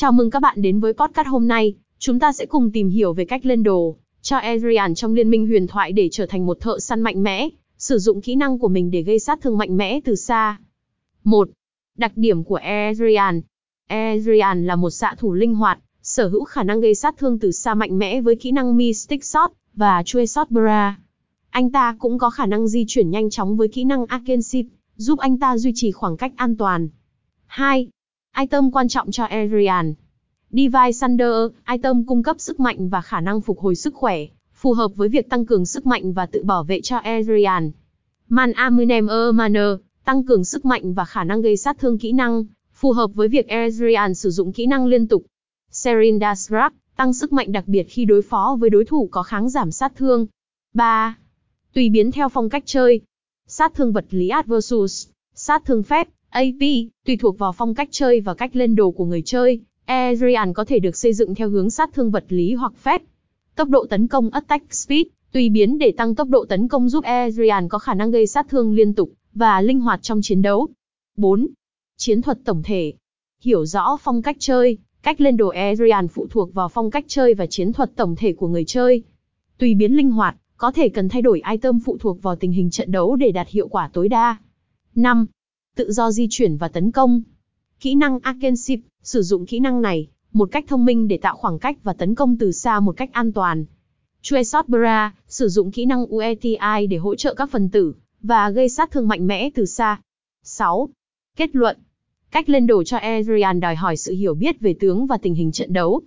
Chào mừng các bạn đến với podcast hôm nay. Chúng ta sẽ cùng tìm hiểu về cách lên đồ cho Adrian trong Liên minh huyền thoại để trở thành một thợ săn mạnh mẽ, sử dụng kỹ năng của mình để gây sát thương mạnh mẽ từ xa. 1. Đặc điểm của Adrian Adrian là một xạ thủ linh hoạt, sở hữu khả năng gây sát thương từ xa mạnh mẽ với kỹ năng Mystic Shot và Chue Shot Bra. Anh ta cũng có khả năng di chuyển nhanh chóng với kỹ năng Arcane giúp anh ta duy trì khoảng cách an toàn. 2. Item quan trọng cho Adrian Divine Thunder, item cung cấp sức mạnh và khả năng phục hồi sức khỏe, phù hợp với việc tăng cường sức mạnh và tự bảo vệ cho Adrian. Man Amunem Manner, tăng cường sức mạnh và khả năng gây sát thương kỹ năng, phù hợp với việc Adrian sử dụng kỹ năng liên tục. Serindas Rock, tăng sức mạnh đặc biệt khi đối phó với đối thủ có kháng giảm sát thương. 3. Tùy biến theo phong cách chơi. Sát thương vật lý Adversus, sát thương phép, AP, tùy thuộc vào phong cách chơi và cách lên đồ của người chơi. Ezreal có thể được xây dựng theo hướng sát thương vật lý hoặc phép. Tốc độ tấn công Attack Speed, tùy biến để tăng tốc độ tấn công giúp Ezreal có khả năng gây sát thương liên tục và linh hoạt trong chiến đấu. 4. Chiến thuật tổng thể. Hiểu rõ phong cách chơi, cách lên đồ Ezreal phụ thuộc vào phong cách chơi và chiến thuật tổng thể của người chơi. Tùy biến linh hoạt, có thể cần thay đổi item phụ thuộc vào tình hình trận đấu để đạt hiệu quả tối đa. 5. Tự do di chuyển và tấn công. Kỹ năng Arcane sử dụng kỹ năng này, một cách thông minh để tạo khoảng cách và tấn công từ xa một cách an toàn. Chuesot Bra, sử dụng kỹ năng UETI để hỗ trợ các phần tử, và gây sát thương mạnh mẽ từ xa. 6. Kết luận. Cách lên đồ cho Adrian đòi hỏi sự hiểu biết về tướng và tình hình trận đấu.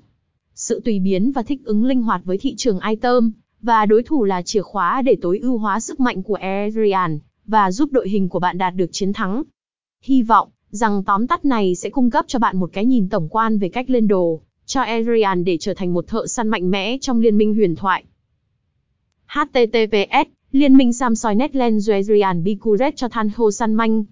Sự tùy biến và thích ứng linh hoạt với thị trường item, và đối thủ là chìa khóa để tối ưu hóa sức mạnh của Adrian, và giúp đội hình của bạn đạt được chiến thắng. Hy vọng rằng tóm tắt này sẽ cung cấp cho bạn một cái nhìn tổng quan về cách lên đồ, cho Adrian để trở thành một thợ săn mạnh mẽ trong liên minh huyền thoại. HTTPS Liên minh Samsoi Netland Adrian Bicuret cho Than Ho săn Manh